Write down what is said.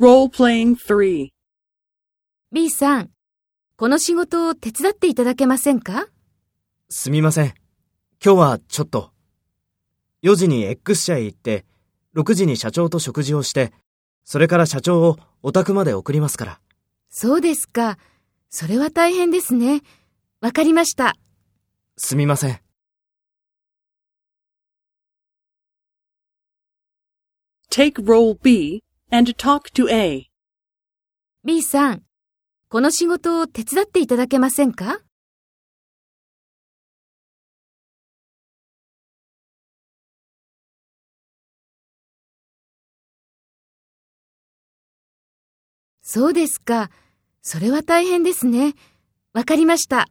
Role-playing 3. B さん、この仕事を手伝っていただけませんか？すみません。今日はちょっと。4時に X 社へ行って、6時に社長と食事をして、それから社長をお宅まで送りますから。そうですか。それは大変ですね。わかりました。すみません。Take role B and talk to A. B さん、この仕事を手伝っていただけませんか？そうですか。それは大変ですね。わかりました。